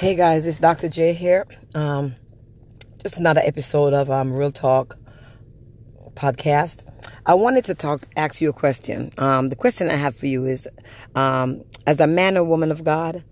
Hey guys, it's Dr. J here. Um, just another episode of um, Real Talk podcast. I wanted to talk, ask you a question. Um, the question I have for you is, um, as a man or woman of God,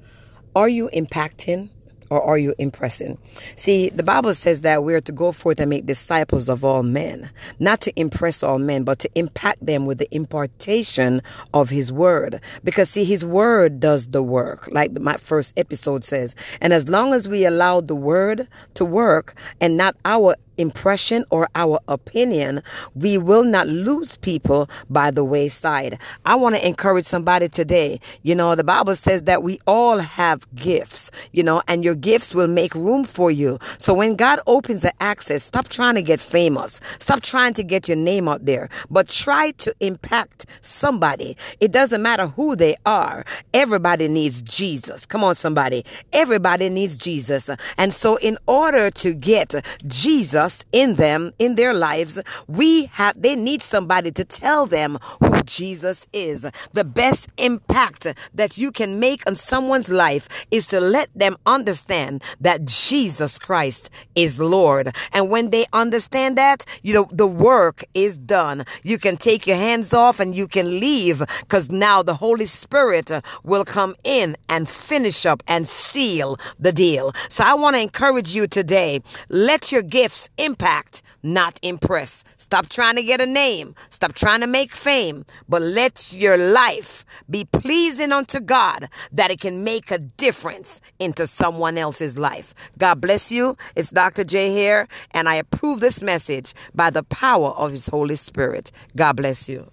are you impacting or are you impressing? See, the Bible says that we're to go forth and make disciples of all men, not to impress all men, but to impact them with the impartation of His Word. Because, see, His Word does the work, like my first episode says. And as long as we allow the Word to work and not our impression or our opinion, we will not lose people by the wayside. I want to encourage somebody today. You know, the Bible says that we all have gifts, you know, and your gifts will make room for you. So when God opens the access, stop trying to get famous. Stop trying to get your name out there, but try to impact somebody. It doesn't matter who they are. Everybody needs Jesus. Come on, somebody. Everybody needs Jesus. And so in order to get Jesus, in them, in their lives, we have, they need somebody to tell them who Jesus is. The best impact that you can make on someone's life is to let them understand that Jesus Christ is Lord. And when they understand that, you know, the work is done. You can take your hands off and you can leave because now the Holy Spirit will come in and finish up and seal the deal. So I want to encourage you today. Let your gifts impact, not impress. Stop trying to get a name. Stop trying to make fame, but let your life be pleasing unto God that it can make a difference into someone else's life. God bless you. It's Dr. J here, and I approve this message by the power of His Holy Spirit. God bless you.